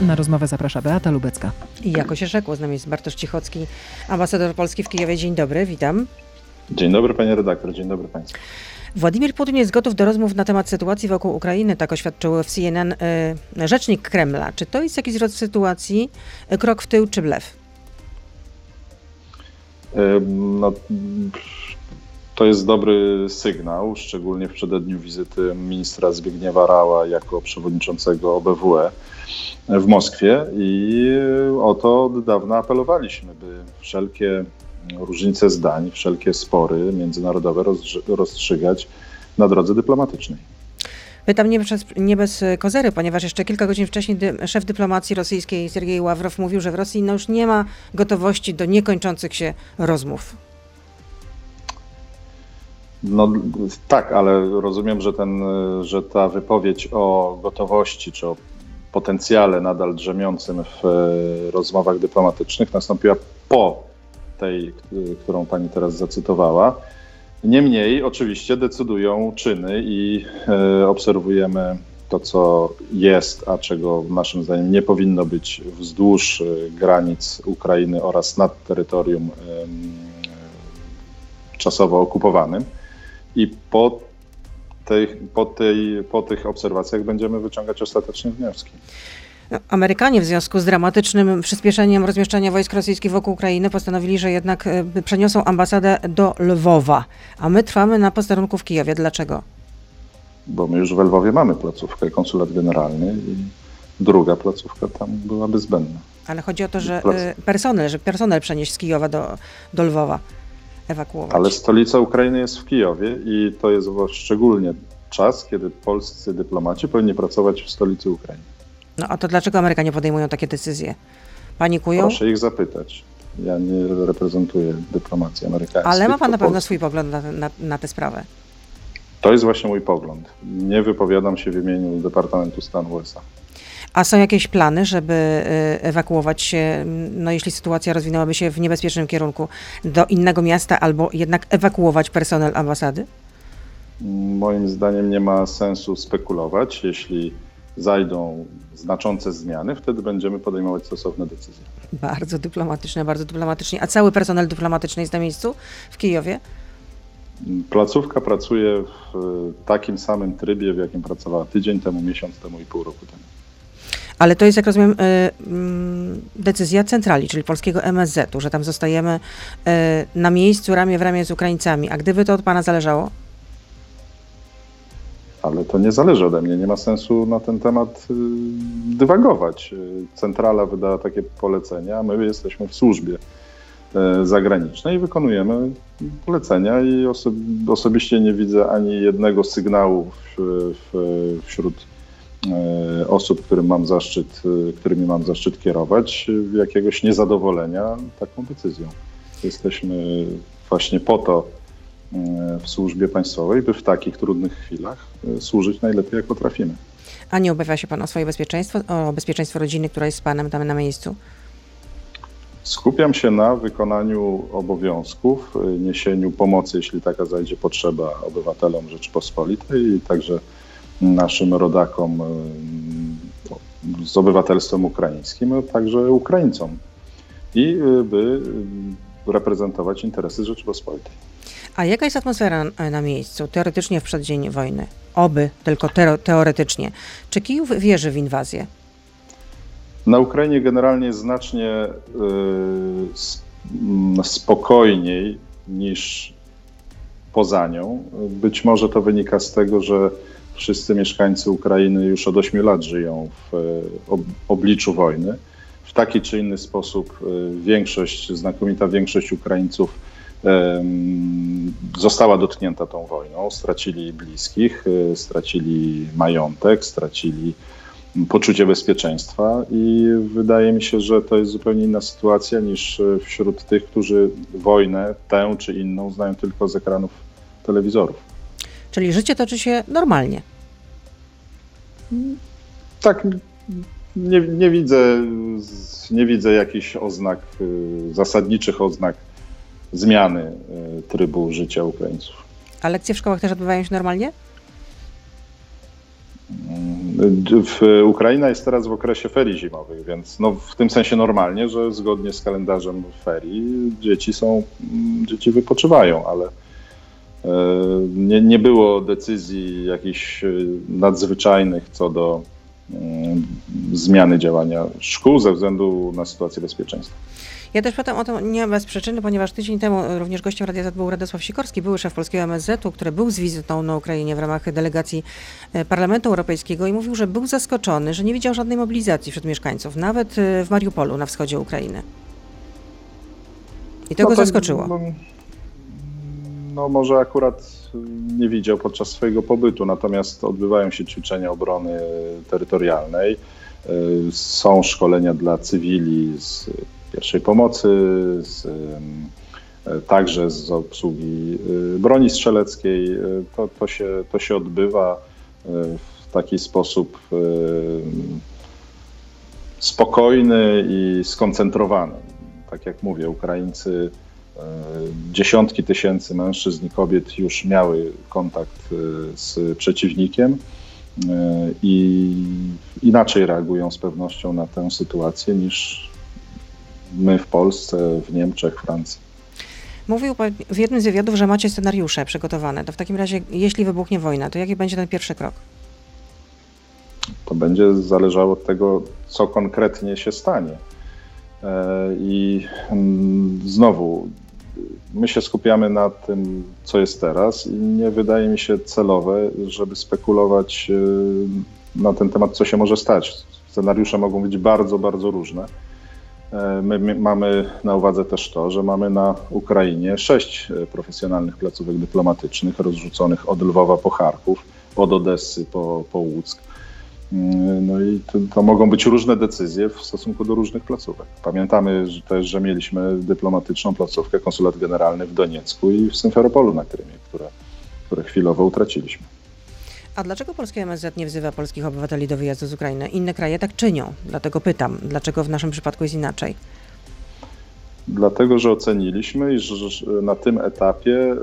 Na rozmowę zaprasza Beata Lubecka. I jako się rzekło, z nami jest Bartosz Cichocki, ambasador Polski w Kijowie. Dzień dobry, witam. Dzień dobry panie redaktor, dzień dobry państwu. Władimir Putin jest gotów do rozmów na temat sytuacji wokół Ukrainy, tak oświadczył w CNN y, rzecznik Kremla. Czy to jest jakiś rodzaj sytuacji, y, krok w tył czy blef? No, to jest dobry sygnał, szczególnie w przededniu wizyty ministra Zbigniewa Rała jako przewodniczącego OBWE w Moskwie i o to od dawna apelowaliśmy, by wszelkie różnice zdań, wszelkie spory międzynarodowe rozstrzygać na drodze dyplomatycznej. Pytam nie, nie bez kozery, ponieważ jeszcze kilka godzin wcześniej dy, szef dyplomacji rosyjskiej Sergiej Ławrow mówił, że w Rosji no już nie ma gotowości do niekończących się rozmów. No tak, ale rozumiem, że, ten, że ta wypowiedź o gotowości czy o potencjale nadal drzemiącym w rozmowach dyplomatycznych nastąpiła po tej, którą pani teraz zacytowała. Niemniej oczywiście decydują czyny i e, obserwujemy to, co jest, a czego naszym zdaniem nie powinno być wzdłuż e, granic Ukrainy oraz nad terytorium czasowo okupowanym. I po, tej, po, tej, po tych obserwacjach będziemy wyciągać ostateczne wnioski. Amerykanie w związku z dramatycznym przyspieszeniem rozmieszczania wojsk rosyjskich wokół Ukrainy postanowili, że jednak e, przeniosą ambasadę do Lwowa, a my trwamy na posterunku w Kijowie. Dlaczego? Bo my już w Lwowie mamy placówkę, konsulat generalny i druga placówka tam byłaby zbędna. Ale chodzi o to, że e, personel, że personel przenieść z Kijowa do, do Lwowa, ewakuować. Ale stolica Ukrainy jest w Kijowie i to jest szczególnie czas, kiedy polscy dyplomaci powinni pracować w stolicy Ukrainy. No a to dlaczego Amerykanie podejmują takie decyzje? Panikują? Proszę ich zapytać. Ja nie reprezentuję dyplomacji amerykańskiej. Ale ma pan na pewno swój pogląd na, na, na tę sprawę. To jest właśnie mój pogląd. Nie wypowiadam się w imieniu Departamentu Stanu USA. A są jakieś plany, żeby y, ewakuować się, no jeśli sytuacja rozwinęłaby się w niebezpiecznym kierunku, do innego miasta albo jednak ewakuować personel ambasady? Moim zdaniem nie ma sensu spekulować. Jeśli zajdą znaczące zmiany, wtedy będziemy podejmować stosowne decyzje. Bardzo dyplomatyczne, bardzo dyplomatycznie. A cały personel dyplomatyczny jest na miejscu w Kijowie? Placówka pracuje w takim samym trybie, w jakim pracowała tydzień temu, miesiąc temu i pół roku temu. Ale to jest, jak rozumiem, y, mm, decyzja centrali, czyli polskiego MSZ-u, że tam zostajemy y, na miejscu ramię w ramię z Ukraińcami. A gdyby to od pana zależało? ale to nie zależy ode mnie. Nie ma sensu na ten temat y, dywagować. Centrala wydała takie polecenia, a my jesteśmy w służbie y, zagranicznej i wykonujemy polecenia i oso osobiście nie widzę ani jednego sygnału wśród y, osób, którym mam zaszczyt, którymi mam zaszczyt kierować, jakiegoś niezadowolenia taką decyzją. Jesteśmy właśnie po to, E, w służbie państwowej, by w takich trudnych chwilach e, służyć najlepiej, jak potrafimy. A nie obawia się Pan o swoje bezpieczeństwo, o bezpieczeństwo rodziny, która jest z Panem tam na miejscu? Skupiam się na wykonaniu obowiązków, e, niesieniu pomocy, jeśli taka zajdzie potrzeba obywatelom Rzeczypospolitej i także naszym rodakom z obywatelstwem ukraińskim, a także Ukraińcom i by reprezentować interesy Rzeczypospolitej. A jaka jest atmosfera na miejscu, teoretycznie w przeddzień wojny? Oby, tylko teoretycznie. Czy Kijów wierzy w inwazję? Na Ukrainie generalnie znacznie y, spokojniej niż poza nią. Być może to wynika z tego, że wszyscy mieszkańcy Ukrainy już od 8 lat żyją w ob obliczu wojny. W taki czy inny sposób y, większość, znakomita większość Ukraińców została dotknięta tą wojną. Stracili bliskich, e, stracili majątek, stracili poczucie bezpieczeństwa i wydaje mi się, że to jest zupełnie inna sytuacja niż e, wśród tych, którzy wojnę tę czy inną znają tylko z ekranów telewizorów. Czyli życie toczy się normalnie. Tak, nie, nie widzę, nie widzę jakichś oznak, e, zasadniczych oznak zmiany e, trybu życia Ukraińców. A lekcje w szkołach też odbywają się normalnie? Mm, Ukraina jest teraz w okresie ferii zimowych, więc no w tym sensie normalnie, że zgodnie z kalendarzem ferii dzieci są, dzieci wypoczywają, ale nie, nie było decyzji jakichś e, nadzwyczajnych co do mm, zmiany działania szkół ze względu na sytuację bezpieczeństwa. Ja też pytam o to nie bez przyczyny, ponieważ tydzień temu również gościem Radia Z był Radosław Sikorski, były szef polskiego MSZ-u, który był z wizytą na Ukrainie w ramach delegacji e, Parlamentu Europejskiego i mówił, że był zaskoczony, że nie widział żadnej mobilizacji wśród mieszkańców, nawet e, w Mariupolu na wschodzie Ukrainy. I to no go to, zaskoczyło. No, może akurat nie widział podczas swojego pobytu, natomiast odbywają się ćwiczenia obrony terytorialnej. E, są szkolenia dla cywili z pierwszej pomocy, z, także z obsługi y, broni strzeleckiej. To, to, się, to się odbywa w taki sposób spokojny i skoncentrowany. Tak jak mówię, Ukraińcy, dziesiątki tysięcy mężczyzn i kobiet już miały kontakt z przeciwnikiem i inaczej reagują z pewnością na tę sytuację niż my w Polsce, w Niemczech, Francji. Mówił pan w jednym z wywiadów, że macie scenariusze przygotowane. To w takim razie, jeśli wybuchnie wojna, to jaki będzie ten pierwszy krok? To będzie zależało od tego, co konkretnie się stanie. E, I mm, znowu, my się skupiamy na tym, co jest teraz, i nie wydaje mi się celowe, żeby spekulować e, na ten temat, co się może stać. Scenariusze mogą być bardzo, bardzo różne. E, my mamy na uwadze też to, że mamy na Ukrainie sześć e, profesjonalnych placówek dyplomatycznych rozrzuconych od Lwowa po Charków, od Odessy po, po Łuck. Mm, no i to, to, mogą być różne decyzje w stosunku do różnych placówek. Pamiętamy że też, że mieliśmy dyplomatyczną placówkę, konsulat generalny w Doniecku i w Symferopolu na Krymie, które, które chwilowo utraciliśmy. A dlaczego polskie MSZ nie wzywa polskich obywateli do wyjazdu z Ukrainy? Inne kraje tak czynią. Dlatego pytam, dlaczego w naszym przypadku jest inaczej? Dlatego, że oceniliśmy, że na tym etapie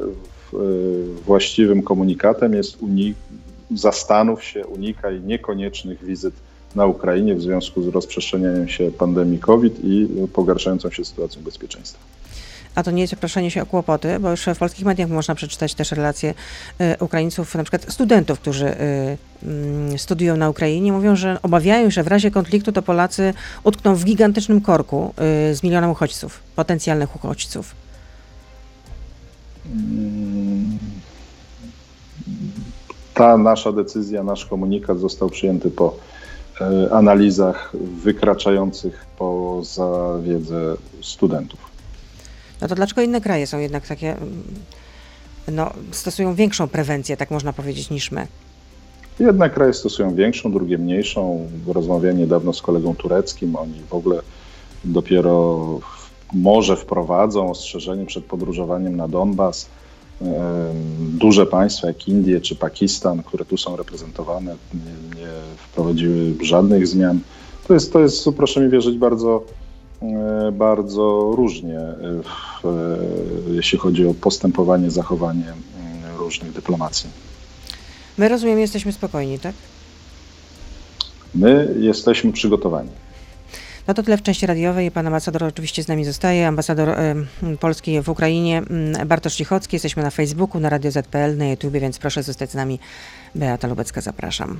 właściwym komunikatem jest unik zastanów się, unikaj niekoniecznych wizyt na Ukrainie w związku z rozprzestrzenianiem się pandemii COVID i pogarszającą się sytuacją bezpieczeństwa. A to nie jest proszenie się o kłopoty, bo już w polskich mediach można przeczytać też relacje y, Ukraińców, na przykład studentów, którzy y, y, studiują na Ukrainie, mówią, że obawiają się, że w razie konfliktu to Polacy utkną w gigantycznym korku y, z milionem uchodźców, potencjalnych uchodźców. Ta nasza decyzja, nasz komunikat został przyjęty po y, analizach wykraczających poza wiedzę studentów. No to dlaczego inne kraje są jednak takie, mm, no, stosują większą prewencję, tak można powiedzieć, niż my? Jedne kraje stosują większą, drugie mniejszą. Rozmawiałem niedawno z kolegą tureckim, oni w ogóle dopiero może wprowadzą ostrzeżenie przed podróżowaniem na Donbas. Duże państwa jak Indie czy Pakistan, które tu są reprezentowane, nie, nie wprowadziły żadnych zmian. To jest, to jest, proszę mi wierzyć, bardzo E, bardzo różnie, e, w, e, jeśli chodzi o postępowanie, zachowanie różnych dyplomacji. My rozumiem, jesteśmy spokojni, tak? My jesteśmy przygotowani. No to tyle w części radiowej. Pan ambasador oczywiście z nami zostaje. Ambasador Polski w Ukrainie y, Bartosz Cichocki. Jesteśmy na Facebooku, na Radio ZPL, na YouTube, więc proszę zostać z nami. Beata Lubecka, zapraszam.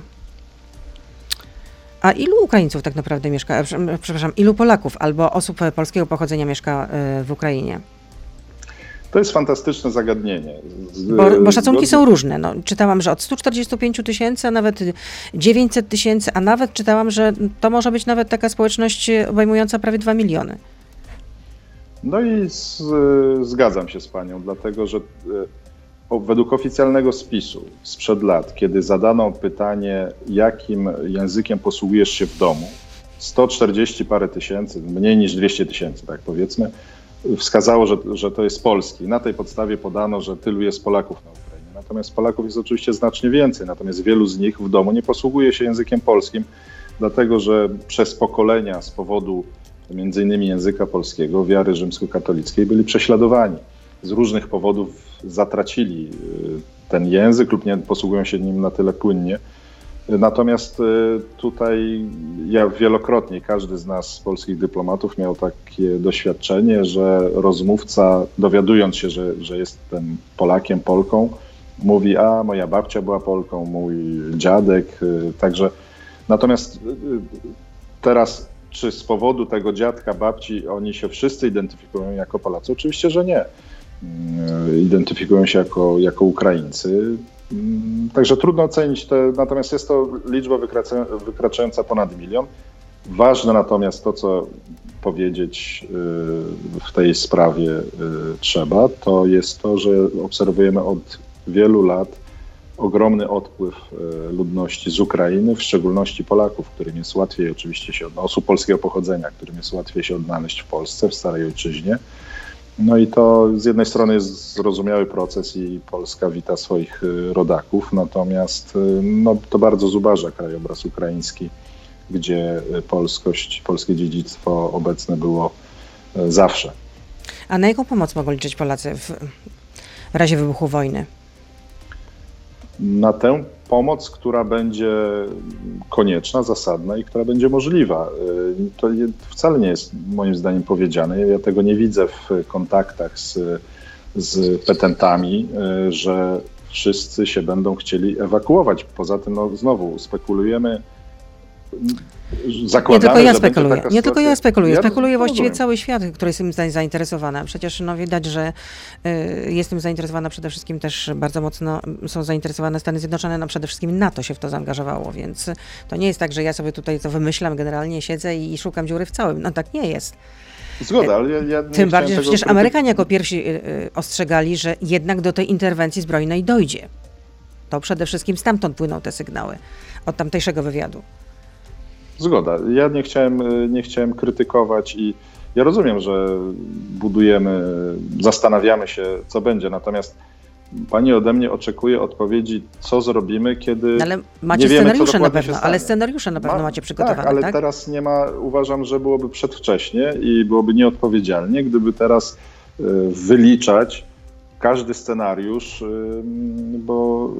A ilu Ukraińców tak naprawdę mieszka, e, przepraszam, ilu Polaków albo osób polskiego pochodzenia mieszka e, w Ukrainie? To jest fantastyczne zagadnienie. Bo, bo szacunki są różne. No, czytałam, że od 145 tysięcy, a nawet 900 tysięcy, a nawet czytałam, że to może być nawet taka społeczność obejmująca prawie 2 miliony. No i z, zgadzam się z panią, dlatego że e, według oficjalnego spisu sprzed lat, kiedy zadano pytanie, jakim językiem posługujesz się w domu, 140 parę tysięcy, mniej niż 200 tysięcy, tak powiedzmy, wskazało, że, że to jest polski. Na tej podstawie podano, że tylu jest Polaków na Ukrainie. Natomiast Polaków jest oczywiście znacznie więcej, natomiast wielu z nich w domu nie posługuje się językiem polskim, dlatego że przez pokolenia z powodu między innymi języka polskiego, wiary rzymskokatolickiej byli prześladowani z różnych powodów zatracili y, ten język lub nie posługują się nim na tyle płynnie, Natomiast y, tutaj ja wielokrotnie, każdy z nas, polskich dyplomatów, miał takie doświadczenie, że rozmówca, dowiadując się, że, że jestem Polakiem, Polką, mówi: A, moja babcia była Polką, mój dziadek. y, Także natomiast y, teraz, czy z powodu tego dziadka, babci, oni się wszyscy identyfikują jako Polacy? Oczywiście, że nie. Identyfikują się jako, jako Ukraińcy. Mm, Także trudno ocenić te, natomiast jest to liczba wykraczająca ponad milion. Ważne natomiast to, co powiedzieć y, w tej sprawie y, trzeba, to jest to, że obserwujemy od wielu lat ogromny odpływ y, ludności z Ukrainy, w szczególności Polaków, którym jest łatwiej oczywiście się, osób polskiego pochodzenia, którym jest łatwiej się odnaleźć w Polsce, w starej ojczyźnie. No i to z jednej strony jest zrozumiały proces i Polska wita swoich y, rodaków, natomiast y, no, to bardzo zubaża krajobraz ukraiński, gdzie y, polskość, polskie dziedzictwo obecne było zawsze. A na jaką pomoc mogą liczyć Polacy w razie wybuchu wojny? Na tę pomoc, która będzie konieczna, zasadna i która będzie możliwa. Y, To wcale nie jest moim zdaniem powiedziane. Ja tego nie widzę w kontaktach z, z petentami, y, że wszyscy się będą chcieli ewakuować. Poza tym, no, znowu spekulujemy. Nie Zakładamy, tylko ja spekuluję. Nie tylko ja spekuluję. Ja Spekuluje właściwie rozumiem. cały świat, który jest tym zainteresowany. Przecież no, widać, że y, jestem zainteresowana przede wszystkim też bardzo mocno mm, są zainteresowane Stany Zjednoczone, no przede wszystkim NATO się w to zaangażowało, więc to nie jest tak, że ja sobie tutaj to wymyślam, generalnie siedzę i szukam dziury w całym. No tak nie jest. Zgoda, ale ja, ja nie Tym bardziej, że przecież Amerykanie jako pierwsi y, y, ostrzegali, że jednak do tej interwencji zbrojnej dojdzie. To przede wszystkim stamtąd płyną te sygnały, od tamtejszego wywiadu. Zgoda. Ja nie chciałem, y, nie chciałem krytykować i ja rozumiem, że budujemy, zastanawiamy się, co będzie, natomiast pani ode mnie oczekuje odpowiedzi, co zrobimy, kiedy. No, ale macie nie wiemy, co scenariusze na pewno, ale scenariusze na pewno Ma- macie przygotowane, tak? tak? ale teraz nie ma, uważam, że byłoby przedwcześnie i byłoby nieodpowiedzialnie, gdyby teraz y, wyliczać każdy scenariusz, y, bo,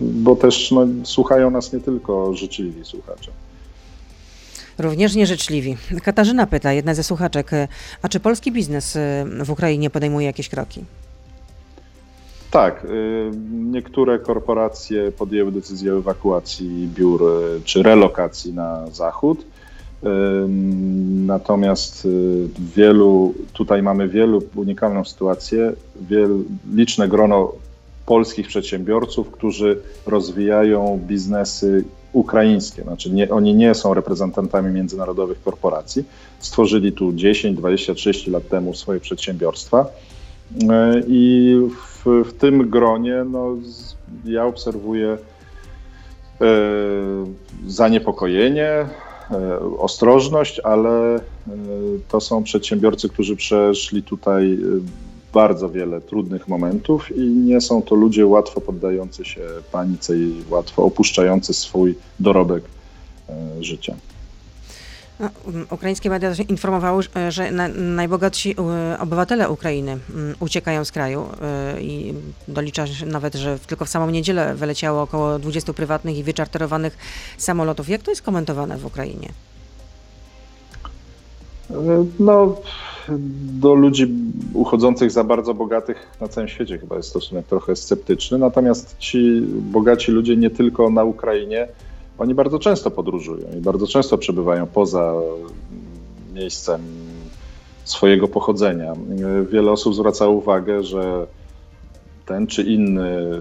bo też no, słuchają nas nie tylko życzliwi słuchacze. Również nieżyczliwi. Katarzyna pyta, jedna ze słuchaczek, y, a czy polski biznes y, w Ukrainie podejmuje jakieś kroki? Tak, y, niektóre korporacje podjęły decyzję o ewakuacji biur czy relokacji na zachód. Natomiast wielu, tutaj mamy wielu unikalną sytuację, wiel, liczne grono polskich przedsiębiorców, którzy rozwijają biznesy ukraińskie. Znaczy nie, oni nie są reprezentantami międzynarodowych korporacji. Stworzyli tu 10, 20, 30 lat temu swoje przedsiębiorstwa. E, I w, w tym gronie no, ja obserwuję e, zaniepokojenie, e, ostrożność, ale e, to są przedsiębiorcy, którzy przeszli tutaj bardzo wiele trudnych momentów i nie są to ludzie łatwo poddający się panice i łatwo opuszczający swój dorobek e, życia. No, ukraińskie media informowały, że- że na, najbogatsi y, obywatele Ukrainy mm, uciekają z kraju y, i dolicza się nawet, że tylko w samą niedzielę wyleciało około 20 prywatnych i wyczarterowanych samolotów. Jak to jest komentowane w Ukrainie? No, do ludzi uchodzących za bardzo bogatych na całym świecie chyba jest stosunek trochę sceptyczny. Natomiast ci bogaci ludzie nie tylko na Ukrainie, oni bardzo często podróżują i bardzo często przebywają poza miejscem swojego pochodzenia. Wiele osób zwraca uwagę, że ten czy inny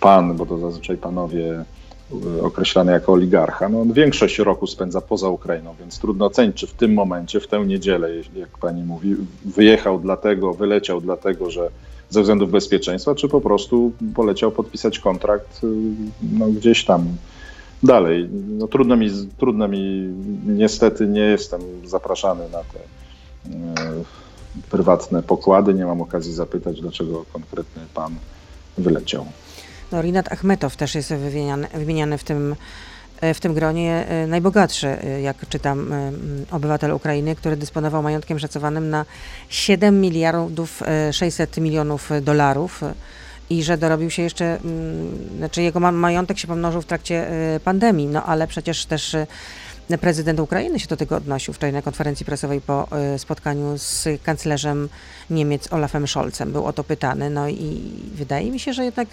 pan, bo to zazwyczaj panowie określany jako oligarcha, no on większość roku spędza poza Ukrainą, więc trudno ocenić, czy w tym momencie, w tę niedzielę, jak pani mówi, wyjechał dlatego, wyleciał dlatego, że ze względów bezpieczeństwa, czy po prostu poleciał podpisać kontrakt y, no, gdzieś tam dalej. No, trudno, mi, trudno mi, niestety nie jestem zapraszany na te y, prywatne pokłady, nie mam okazji zapytać, dlaczego konkretny pan wyleciał. No, Rinat Achmetow też jest wymieniany, wymieniany w tym, e, w tym gronie e, najbogatszy, e, jak czytam, obywatel Ukrainy, który dysponował majątkiem szacowanym na 7 miliardów e, 600 milionów dolarów. i że dorobił się jeszcze, znaczy jego majątek się pomnożył w trakcie pandemii, no ale przecież też prezydent Ukrainy się do tego odnosił wczoraj na konferencji prasowej po spotkaniu z kanclerzem Niemiec Olafem Scholzem. Był o to pytany, no i wydaje mi się, że jednak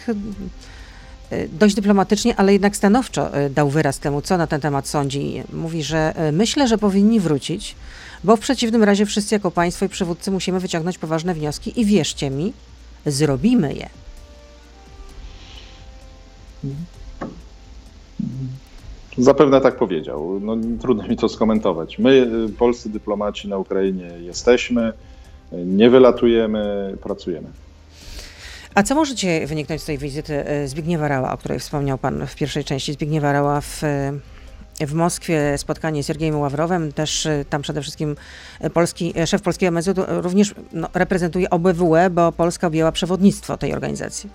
dość dyplomatycznie, ale jednak stanowczo dał wyraz temu, co na ten temat sądzi. Mówi, że myślę, że powinni wrócić, bo w przeciwnym razie wszyscy jako państwo i przywódcy musimy wyciągnąć poważne wnioski i wierzcie mi, zrobimy je. Zapewne tak powiedział. No, trudno mi to skomentować. My, polscy dyplomaci na Ukrainie, jesteśmy, nie wylatujemy, pracujemy. A co możecie wyniknąć z tej wizyty Zbigniewa Rała, o której wspomniał Pan w pierwszej części? Zbigniewa Rała w w Moskwie spotkanie z Siergiejem Ławrowem, też y, tam przede wszystkim y, polski, y, szef polskiego MSZ również no, reprezentuje OBWE, bo Polska objęła przewodnictwo tej organizacji.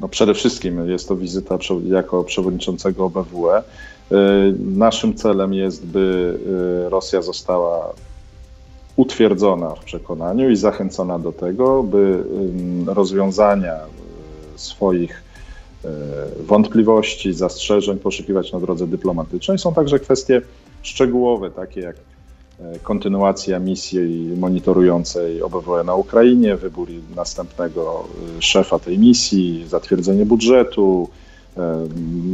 No przede wszystkim jest to wizyta jako przewodniczącego OBWE. Naszym celem jest, by Rosja została utwierdzona w przekonaniu i zachęcona do tego, by rozwiązania swoich E, wątpliwości, zastrzeżeń poszukiwać na drodze dyplomatycznej. Są także kwestie szczegółowe, takie jak e, kontynuacja misji monitorującej OBWE na Ukrainie, wybór następnego e, szefa tej misji, zatwierdzenie budżetu,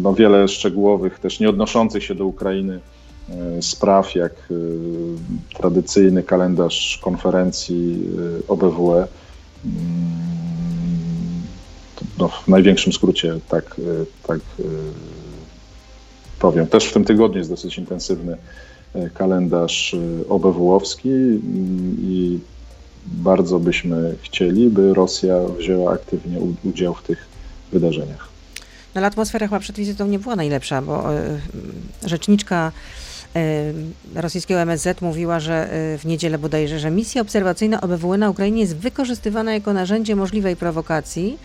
no wiele szczegółowych, też nie odnoszących się do Ukrainy spraw, jak tradycyjny kalendarz konferencji OBWE no, w największym skrócie tak, e, tak e, powiem. Też w tym tygodniu jest dosyć intensywny e, kalendarz OBWowski mm, i bardzo byśmy chcieli, by Rosja wzięła aktywnie udział w tych wydarzeniach. No atmosfera chyba przed wizytą nie była najlepsza, bo rzeczniczka rosyjskiego MSZ mówiła, że w niedzielę bodajże, że misja obserwacyjna OBWE na Ukrainie jest wykorzystywana jako narzędzie możliwej prowokacji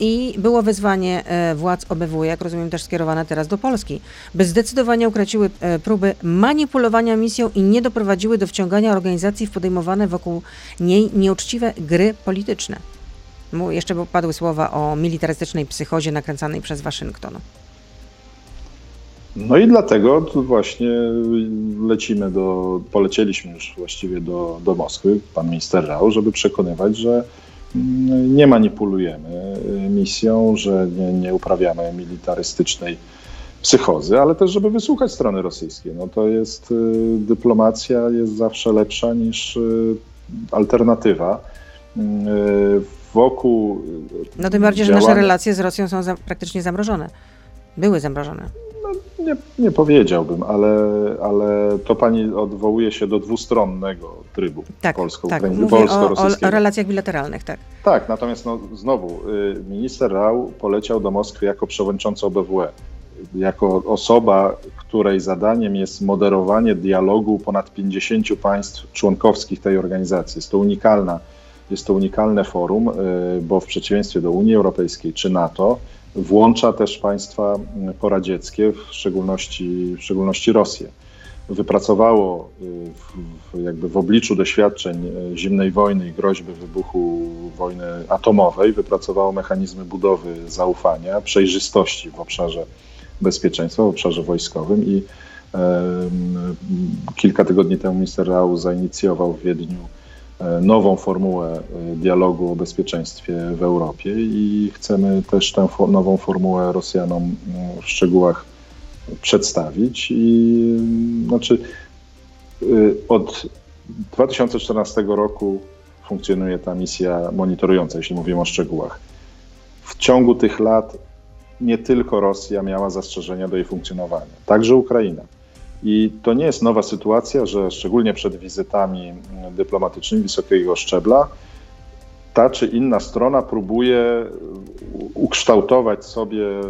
i było wezwanie e, władz OBW, jak rozumiem też skierowane teraz do Polski, by zdecydowanie ukraciły e, próby manipulowania misją i nie doprowadziły do wciągania organizacji w podejmowane wokół niej nieuczciwe gry polityczne. Jeszcze padły słowa o militarystycznej psychozie nakręcanej przez Waszyngton. No i dlatego właśnie lecimy do, polecieliśmy już właściwie do, do Moskwy, pan minister Rao, żeby przekonywać, że nie manipulujemy misją, że nie, nie uprawiamy militarystycznej psychozy, ale też, żeby wysłuchać strony rosyjskiej. No to jest y, dyplomacja jest zawsze lepsza niż y, alternatywa. Wokół. No tym bardziej, działania... że nasze relacje z Rosją są za, praktycznie zamrożone. Były zamrożone nie, nie powiedziałbym, ale, ale to pani odwołuje się do dwustronnego trybu tak, polsko tak, polsko o, o, relacjach bilateralnych, tak. Tak, natomiast no, znowu, y, minister Rał poleciał do Moskwy jako przewodniczący OBWE, jako osoba, której zadaniem jest moderowanie dialogu ponad 50 państw członkowskich tej organizacji. Jest to unikalna, jest to unikalne forum, y, bo w przeciwieństwie do Unii Europejskiej czy NATO, włącza też państwa poradzieckie, w szczególności, w szczególności Rosję. Wypracowało y, w, jakby w obliczu doświadczeń y, zimnej wojny i groźby wybuchu wojny atomowej, wypracowało mechanizmy budowy zaufania, przejrzystości w obszarze bezpieczeństwa, w obszarze wojskowym i kilka tygodni temu minister Rau zainicjował w Wiedniu E, nową formułę e, dialogu o bezpieczeństwie w Europie i chcemy też tę nową formułę Rosjanom e, w szczegółach przedstawić. I znaczy od 2014 roku funkcjonuje ta misja monitorująca, jeśli mówimy o szczegółach. W ciągu tych lat nie tylko Rosja miała zastrzeżenia do jej funkcjonowania, także Ukraina. I to nie jest nowa sytuacja, że szczególnie przed wizytami dyplomatycznymi wysokiego szczebla ta czy inna strona próbuje ukształtować sobie e,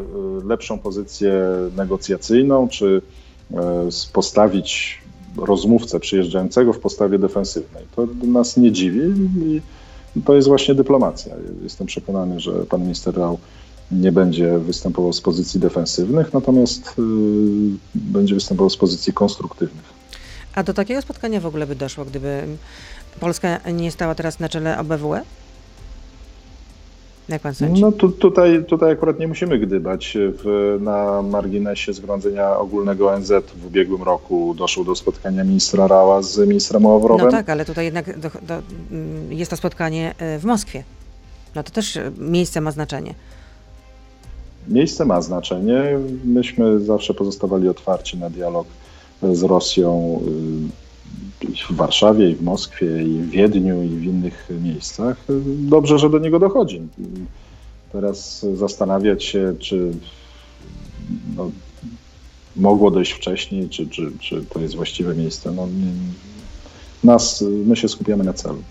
lepszą pozycję negocjacyjną, czy postawić rozmówcę przyjeżdżającego w postawie defensywnej. To nas nie dziwi i to jest właśnie dyplomacja. Jestem przekonany, że pan minister Rał nie będzie występował z pozycji defensywnych, natomiast y, będzie występował z pozycji konstruktywnych. A do takiego spotkania w ogóle by doszło, gdyby Polska nie stała teraz na czele OBWE? Jak pan sądzi? No tu, tutaj, tutaj akurat nie musimy gdybać. W, na marginesie Zgromadzenia Ogólnego ONZ w ubiegłym roku doszło do spotkania ministra Rała z ministrem Ławrowem. No tak, ale tutaj jednak do, do, mm, jest to spotkanie e, w Moskwie. No to też e, miejsce ma znaczenie. Miejsce ma znaczenie. Myśmy zawsze pozostawali otwarci na dialog z Rosją y, w Warszawie, i w Moskwie, i w Wiedniu, i w innych miejscach. Dobrze, że do niego dochodzi. Teraz zastanawiać się, czy no, mogło dojść wcześniej, czy, czy, czy to jest właściwe miejsce. No, nas, my się skupiamy na celu.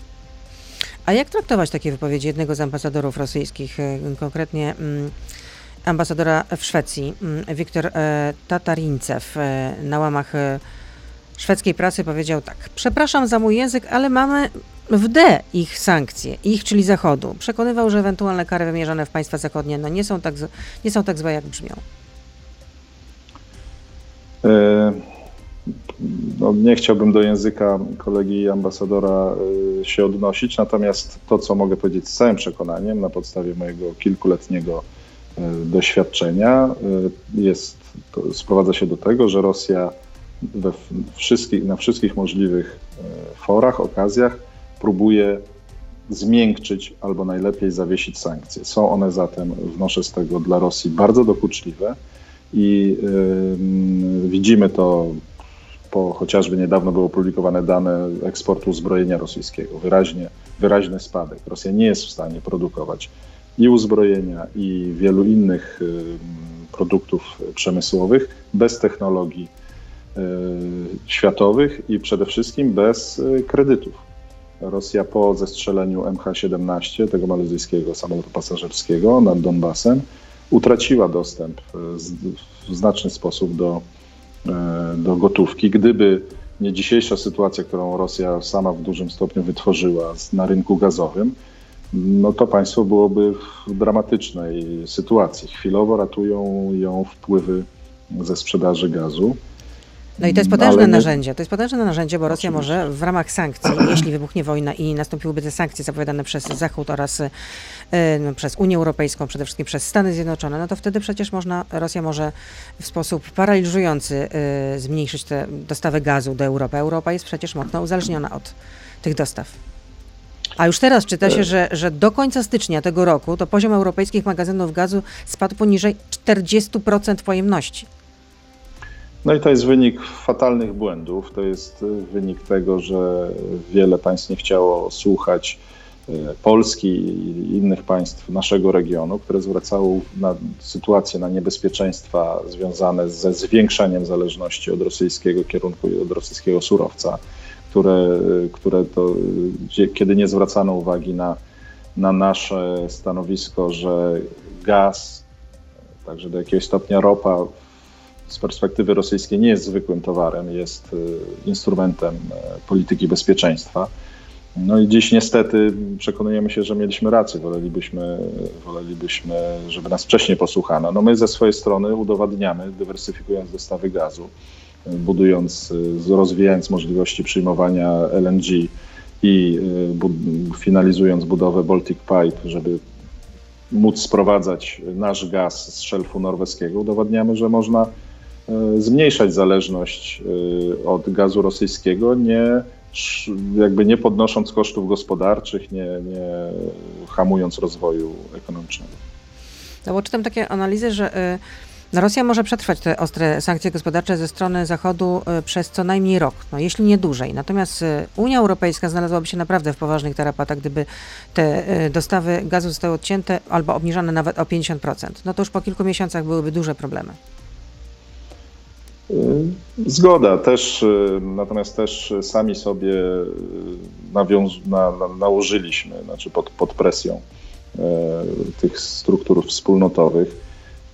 A jak traktować takie wypowiedzi jednego z ambasadorów rosyjskich, e, konkretnie mm, ambasadora w Szwecji, mm, Wiktor e, Tatarincew, e, na łamach e, szwedzkiej prasy powiedział tak: Przepraszam za mój język, ale mamy w D ich sankcje, ich, czyli Zachodu. Przekonywał, że ewentualne kary wymierzone w państwa zachodnie no, nie, są tak, nie są tak złe, jak brzmią. No, nie chciałbym do języka kolegi ambasadora się odnosić, natomiast to, co mogę powiedzieć z całym przekonaniem na podstawie mojego kilkuletniego doświadczenia, e, jest, sprowadza się do tego, że Rosja wszystkich, na wszystkich możliwych e, forach, okazjach próbuje zmiękczyć albo najlepiej zawiesić sankcje. Są one zatem, wnoszę z tego dla Rosji, bardzo dokuczliwe i y, widzimy to po chociażby niedawno były opublikowane dane eksportu uzbrojenia rosyjskiego. Wyraźnie, wyraźny spadek. Rosja nie jest w stanie produkować i uzbrojenia, i wielu innych y, produktów przemysłowych bez technologii y, światowych i przede wszystkim bez y, kredytów. Rosja po zestrzeleniu MH17, tego malezyjskiego samolotu pasażerskiego nad Donbasem, utraciła dostęp w znaczny sposób do, do gotówki. Gdyby nie dzisiejsza sytuacja, którą Rosja sama w dużym stopniu wytworzyła na rynku gazowym, no to państwo byłoby w dramatycznej sytuacji. Chwilowo ratują ją wpływy ze sprzedaży gazu. No i to jest potężne nie- narzędzie. To jest potężne narzędzie, bo Rosja może w ramach sankcji, jeśli wybuchnie wojna i nastąpiłyby te sankcje zapowiadane przez Zachód oraz y, no, przez Unię Europejską, przede wszystkim przez Stany Zjednoczone, no to wtedy przecież można, Rosja może w sposób paraliżujący y, zmniejszyć te dostawy gazu do Europy. Europa jest przecież mocno uzależniona od tych dostaw. A już teraz czyta się, że, że do końca stycznia tego roku to poziom europejskich magazynów gazu spadł poniżej 40% pojemności. No i to jest wynik fatalnych błędów. To jest y, wynik tego, że wiele państw nie chciało słuchać y, Polski i innych państw naszego regionu, które zwracały na sytuację, na niebezpieczeństwa związane ze zwiększaniem zależności od rosyjskiego kierunku i od rosyjskiego surowca, które, które to, kiedy nie zwracano uwagi na, na nasze stanowisko, że gaz, także do jakiegoś stopnia ropa z perspektywy rosyjskiej nie jest zwykłym towarem, jest y, instrumentem e, polityki bezpieczeństwa. No i dziś niestety przekonujemy się, że mieliśmy rację. Wolelibyśmy, wolelibyśmy, żeby nas wcześniej posłuchano. No my ze swojej strony udowadniamy, dywersyfikując dostawy gazu, budując, y, rozwijając możliwości przyjmowania LNG i y, finalizując budowę Baltic Pipe, żeby móc sprowadzać nasz gaz z szelfu norweskiego, udowadniamy, że można e, zmniejszać zależność e, od gazu rosyjskiego, nie, jakby nie podnosząc kosztów gospodarczych, nie, nie hamując rozwoju ekonomicznego. No bo czytam takie analizy, że y, no Rosja może przetrwać te ostre sankcje gospodarcze ze strony Zachodu y, przez co najmniej rok, no jeśli nie dłużej. Natomiast y, Unia Europejska znalazłaby się naprawdę w poważnych tarapatach, gdyby te y, dostawy gazu zostały odcięte albo obniżone nawet o 50%. No to już po kilku miesiącach byłyby duże problemy. Zgoda, też, natomiast też sami sobie nawiąz, na, na, nałożyliśmy, znaczy pod, pod presją e, tych struktur wspólnotowych,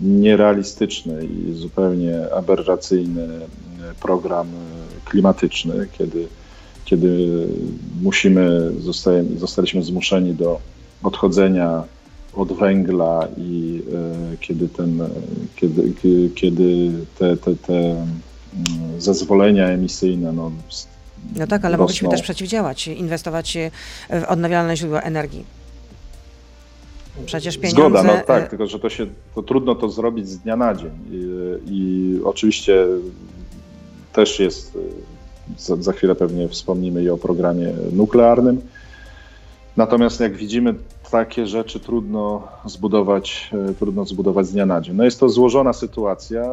nierealistyczny i zupełnie aberracyjny e, program e, klimatyczny, kiedy, kiedy musimy, zostaliśmy zmuszeni do odchodzenia od węgla i e, kiedy, ten, kiedy, kie- kiedy te, te, te mm, zezwolenia emisyjne no, No tak, ale rosną. mogliśmy też przeciwdziałać, inwestować w odnawialne źródła energii. Przecież pieniądze... Zgoda, no tak, tylko że to się, to trudno to zrobić z dnia na dzień i, i oczywiście też jest, za, za chwilę pewnie wspomnimy i o programie nuklearnym, natomiast jak widzimy, takie rzeczy trudno zbudować, trudno zbudować z dnia na dzień. No jest to złożona sytuacja,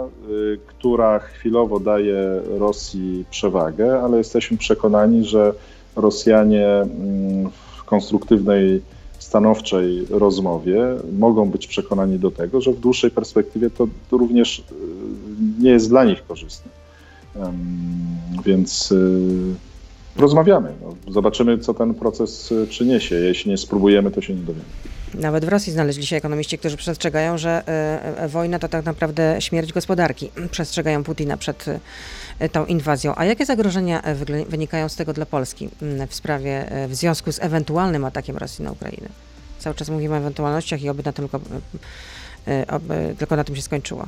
która chwilowo daje Rosji przewagę, ale jesteśmy przekonani, że Rosjanie mm, w konstruktywnej stanowczej rozmowie mogą być przekonani do tego, że w dłuższej perspektywie to, również y, nie jest dla nich korzystne. Więc y, rozmawiamy. No, zobaczymy, co ten proces y, przyniesie. Jeśli nie spróbujemy, to się nie dowiemy. Nawet w Rosji znaleźli się ekonomiści, którzy przestrzegają, że wojna to tak naprawdę śmierć gospodarki. Przestrzegają Putina przed tą inwazją. A jakie zagrożenia wynikają z tego dla Polski w sprawie, w związku z ewentualnym atakiem Rosji na Ukrainę? Cały czas mówimy o ewentualnościach i oby na tylko, oby tylko na tym się skończyło.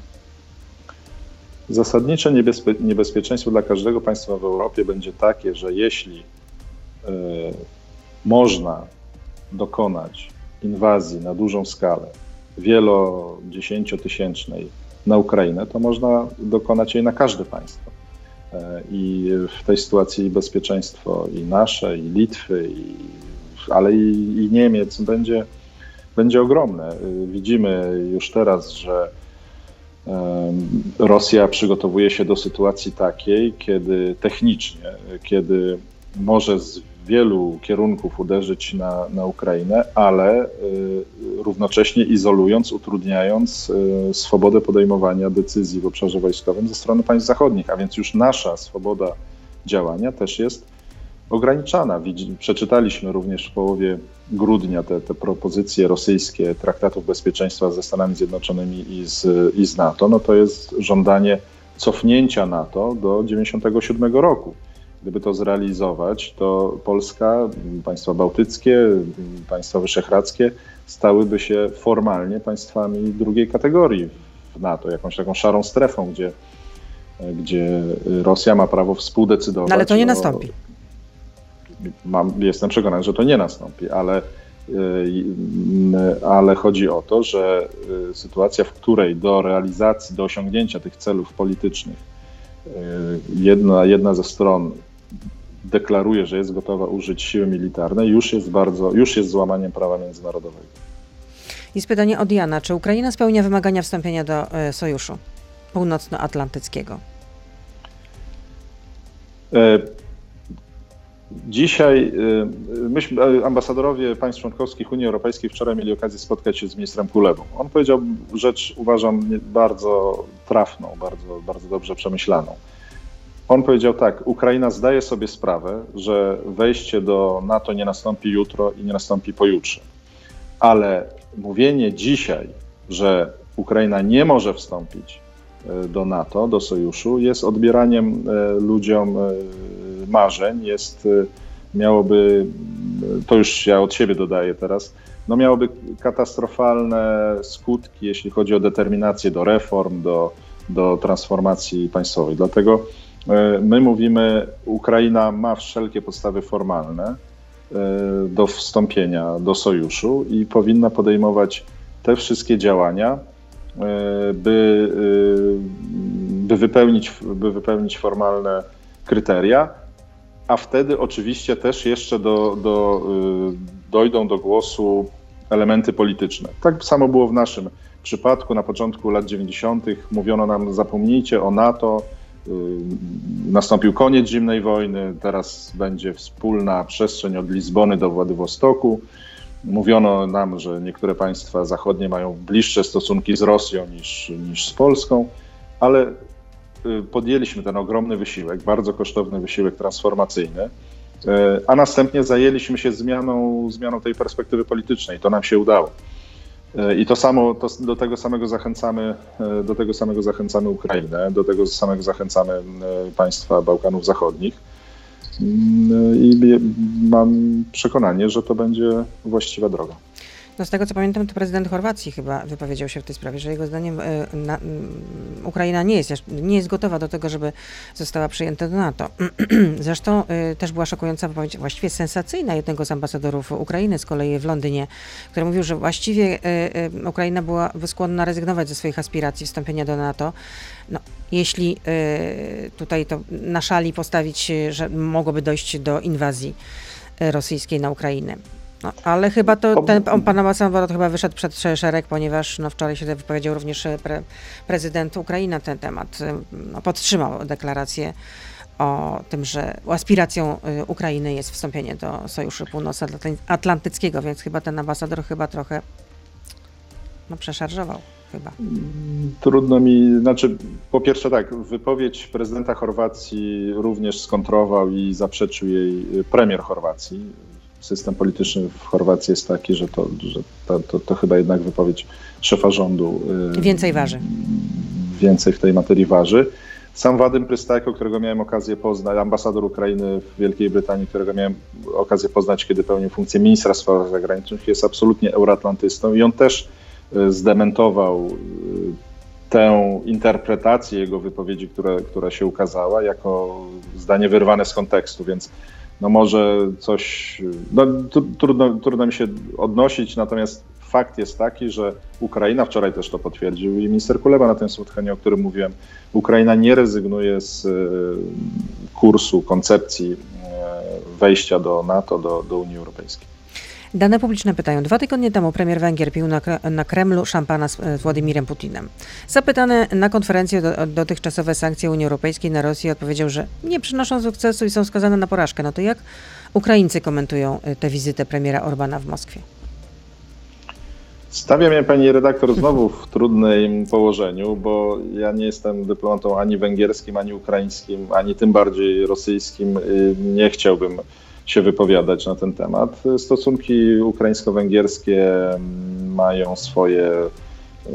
Zasadnicze niebezpie niebezpieczeństwo dla każdego państwa w Europie będzie takie, że jeśli y, można dokonać inwazji na dużą skalę, wielodziesięciotysięcznej na Ukrainę, to można dokonać jej na każde państwo. I w tej sytuacji bezpieczeństwo i nasze, i Litwy, i, ale i, i Niemiec będzie, będzie ogromne. Y, widzimy już teraz, że Rosja przygotowuje się do sytuacji takiej, kiedy technicznie, kiedy może z wielu kierunków uderzyć na, na Ukrainę, ale y, równocześnie izolując, utrudniając y, swobodę podejmowania decyzji w obszarze wojskowym ze strony państw zachodnich, a więc już nasza swoboda działania też jest ograniczana. Przeczytaliśmy również w połowie grudnia te, te propozycje rosyjskie traktatów bezpieczeństwa ze Stanami Zjednoczonymi i z, i z NATO. No to jest żądanie cofnięcia NATO do 1997 roku. Gdyby to zrealizować, to Polska, państwa bałtyckie, państwa wyszehradzkie stałyby się formalnie państwami drugiej kategorii w NATO, jakąś taką szarą strefą, gdzie, gdzie Rosja ma prawo współdecydować. No ale to nie nastąpi mam, jestem przekonany, że to nie nastąpi, ale, y, ale chodzi o to, że y, sytuacja, w której do realizacji, do osiągnięcia tych celów politycznych y, jedna, jedna ze stron deklaruje, że jest gotowa użyć siły militarnej, już jest bardzo, już jest złamaniem prawa międzynarodowego. Jest pytanie od Jana. Czy Ukraina spełnia wymagania wstąpienia do Sojuszu Północnoatlantyckiego? E, Dzisiaj y, myśmy, e, ambasadorowie państw członkowskich Unii Europejskiej wczoraj mieli okazję spotkać się z ministrem Kulewą. On powiedział rzecz, uważam, bardzo trafną, bardzo, bardzo dobrze przemyślaną. On powiedział tak: Ukraina zdaje sobie sprawę, że wejście do NATO nie nastąpi jutro i nie nastąpi pojutrze. Ale mówienie dzisiaj, że Ukraina nie może wstąpić e, do NATO, do sojuszu, jest odbieraniem ludziom marzeń jest, y, miałoby, to już ja od siebie dodaję teraz, no miałoby katastrofalne skutki, jeśli chodzi o determinację do reform, do, do transformacji państwowej. Dlatego y, my mówimy, Ukraina ma wszelkie podstawy formalne y, do wstąpienia do sojuszu i powinna podejmować te wszystkie działania, by, by, wypełnić, by wypełnić formalne kryteria, a wtedy oczywiście też jeszcze do, do, y, dojdą do głosu elementy polityczne. Tak samo było w naszym przypadku. Na początku lat 90. mówiono nam: zapomnijcie o NATO. Y, nastąpił koniec zimnej wojny, teraz będzie wspólna przestrzeń od Lizbony do Władywostoku. Mówiono nam, że niektóre państwa zachodnie mają bliższe stosunki z Rosją niż, niż z Polską, ale podjęliśmy ten ogromny wysiłek, bardzo kosztowny wysiłek transformacyjny, y, a następnie zajęliśmy się zmianą, zmianą tej perspektywy politycznej. To nam się udało. Y, I to samo, to do tego samego zachęcamy, do tego samego zachęcamy Ukrainę, do tego samego zachęcamy państwa Bałkanów Zachodnich. I mam przekonanie, że to będzie właściwa droga. No z tego co pamiętam, to prezydent Chorwacji chyba wypowiedział się w tej sprawie, że jego zdaniem y, na, Ukraina nie jest, nie jest gotowa do tego, żeby została przyjęta do NATO. Zresztą y, też była szokująca wypowiedź, właściwie sensacyjna jednego z ambasadorów Ukrainy z kolei w Londynie, który mówił, że właściwie Ukraina była skłonna rezygnować ze swoich aspiracji wstąpienia do NATO. No, jeśli tutaj to na szali postawić, że mogłoby dojść do inwazji rosyjskiej na Ukrainę. No, ale chyba to ten pan ambasador chyba wyszedł przed szereg, ponieważ no, wczoraj się wypowiedział również e, pre, prezydent Ukrainy na ten temat. E, no, podtrzymał deklarację o tym, że aspiracją e, Ukrainy jest wstąpienie do Sojuszu Północnoatlantyckiego, więc chyba ten ambasador chyba trochę no, przeszarżował. Chyba. Trudno mi, znaczy po pierwsze tak, wypowiedź prezydenta Chorwacji również skontrował i zaprzeczył jej premier Chorwacji system polityczny w Chorwacji jest taki, że to, że to, to, to chyba jednak wypowiedź szefa rządu. Y, więcej waży. Więcej w tej materii waży. Sam Wadym Prystajko, którego miałem okazję poznać, ambasador Ukrainy w Wielkiej Brytanii, którego miałem okazję poznać, kiedy pełnił funkcję ministra spraw zagranicznych, jest absolutnie euroatlantystą i on też y, zdementował y, tę interpretację jego wypowiedzi, która, która się ukazała, jako zdanie wyrwane z kontekstu, więc no może coś, no, trudno, trudno mi się odnosić, natomiast fakt jest taki, że Ukraina, wczoraj też to potwierdził i minister Kuleba na tym spotkaniu, o którym mówiłem, Ukraina nie rezygnuje z e, kursu, koncepcji e, wejścia do NATO, do, do Unii Europejskiej. Dane publiczne pytają. Dwa tygodnie temu premier Węgier pił na, na Kremlu szampana z, z Władimirem Putinem. Zapytany na konferencji o dotychczasowe sankcje Unii Europejskiej na Rosję odpowiedział, że nie przynoszą sukcesu i są skazane na porażkę. No to jak Ukraińcy komentują y, tę wizytę premiera Orbana w Moskwie? Stawia mnie pani redaktor znowu w trudnym położeniu, bo ja nie jestem dyplomatą ani węgierskim, ani ukraińskim, ani tym bardziej rosyjskim. Y, nie chciałbym się wypowiadać na ten temat. Stosunki ukraińsko-węgierskie mają swoje y,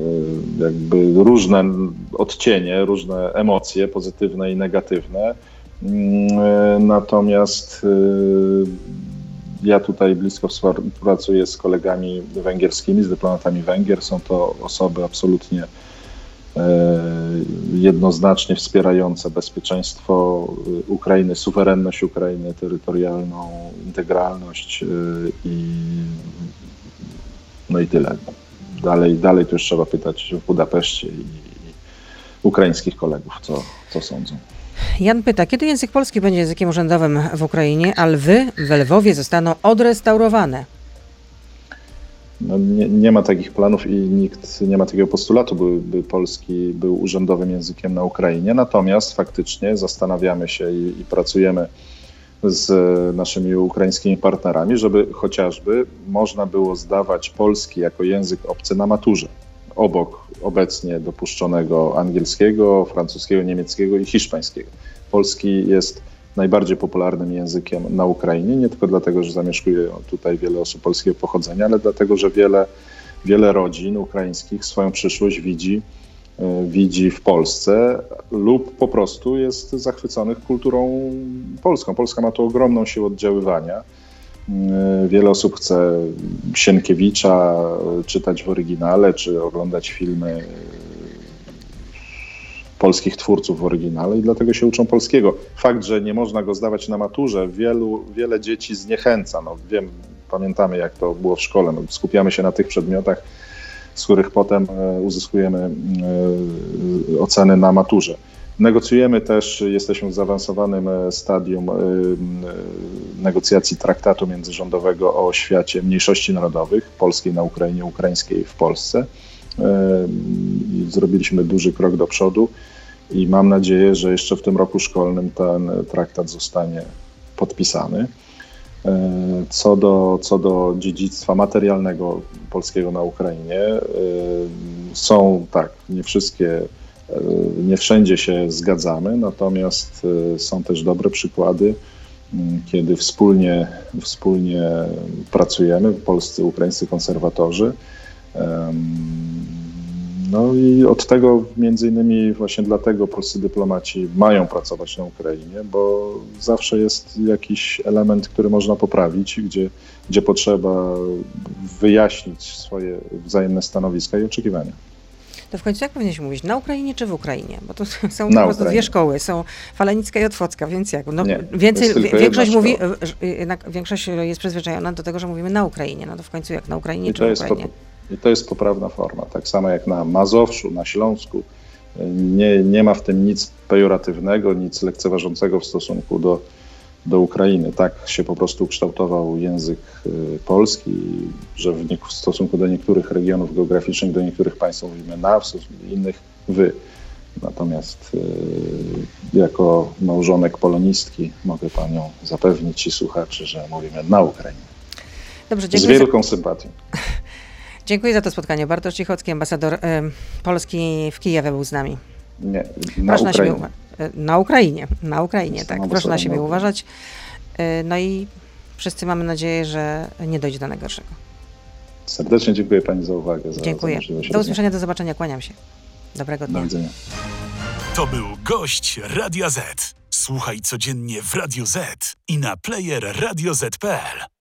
jakby różne odcienie, różne emocje, pozytywne i negatywne. Mm, natomiast y, ja tutaj blisko współpracuję z kolegami węgierskimi, z dyplomatami Węgier. Są to osoby absolutnie jednoznacznie wspierające bezpieczeństwo Ukrainy, suwerenność Ukrainy, terytorialną integralność e, i no i tyle. Dalej, dalej to już trzeba pytać w Budapeszcie i, i ukraińskich kolegów, co, co sądzą. Jan pyta, kiedy język polski będzie językiem urzędowym w Ukrainie, a lwy w Lwowie zostaną odrestaurowane? No nie, nie, ma takich planów i nikt nie ma takiego postulatu, by, by, polski był urzędowym językiem na Ukrainie. Natomiast faktycznie zastanawiamy się i, i pracujemy z naszymi ukraińskimi partnerami, żeby chociażby można było zdawać polski jako język obcy na maturze, obok obecnie dopuszczonego angielskiego, francuskiego, niemieckiego i hiszpańskiego. Polski jest najbardziej popularnym językiem na Ukrainie, nie tylko dlatego, że zamieszkuje tutaj wiele osób polskiego pochodzenia, ale dlatego, że wiele, wiele rodzin ukraińskich swoją przyszłość widzi, e, widzi w Polsce lub po prostu jest zachwyconych kulturą polską. Polska ma tu ogromną siłę oddziaływania. E, wiele osób chce Sienkiewicza czytać w oryginale, czy oglądać filmy polskich twórców w oryginale i dlatego się uczą polskiego. Fakt, że nie można go zdawać na maturze, wielu, wiele dzieci zniechęca. No, wiem, pamiętamy jak to było w szkole. No, skupiamy się na tych przedmiotach, z których potem e, uzyskujemy e, oceny na maturze. Negocjujemy też, jesteśmy w zaawansowanym e, stadium negocjacji traktatu międzyrządowego o świecie mniejszości narodowych, polskiej na Ukrainie, ukraińskiej w Polsce. Zrobiliśmy duży krok do przodu i mam nadzieję, że jeszcze w tym roku szkolnym ten traktat zostanie podpisany. E, co do, co do dziedzictwa materialnego polskiego na Ukrainie, e, są tak, nie wszystkie, e, nie wszędzie się zgadzamy, natomiast są też dobre przykłady, kiedy wspólnie, wspólnie pracujemy, polscy, ukraińscy konserwatorzy No i od tego, między innymi właśnie dlatego polscy dyplomaci mają pracować na Ukrainie, bo zawsze jest jakiś element, który można poprawić, gdzie, gdzie potrzeba wyjaśnić swoje wzajemne stanowiska i oczekiwania. To w końcu jak powinniśmy mówić? Na Ukrainie czy w Ukrainie? Bo to są Na po prostu dwie szkoły. Są Falenicka i Otwocka, więc jak? No, Nie, więcej, większość mówi, jednak większość jest przyzwyczajona do tego, że mówimy na Ukrainie. No to w końcu jak na Ukrainie I czy w Ukrainie? I to jest poprawna forma. Tak samo jak na Mazowszu, na Śląsku. Nie, nie ma w tym nic pejoratywnego, nic lekceważącego w stosunku do, do Ukrainy. Tak się po prostu kształtował język y, polski, że w, nie- w stosunku do niektórych regionów geograficznych, do niektórych państw mówimy na, w stosunku do innych wy. Natomiast y, jako małżonek polonistki mogę panią zapewnić i słuchaczy, że mówimy na Ukrainie. Dobrze, Z za, wielką sympatią. dziękuję za to spotkanie. Bartosz Cichocki, ambasador Polski w Kijowie był z nami. Nie, na Proszę na siebie Ukrainie. e, Na Ukrainie, na Ukrainie, tak. Proszę na siebie Ukrainie. uważać. E, No i wszyscy mamy nadzieję, że nie dojdzie do najgorszego. Serdecznie dziękuję Pani za uwagę. Za, Dziękuję. Za Do usłyszenia, do zobaczenia, kłaniam się. Dobrego Do dnia. widzenia. To był gość Radia Z. Słuchaj codziennie w Radio Z i na player radioz.pl.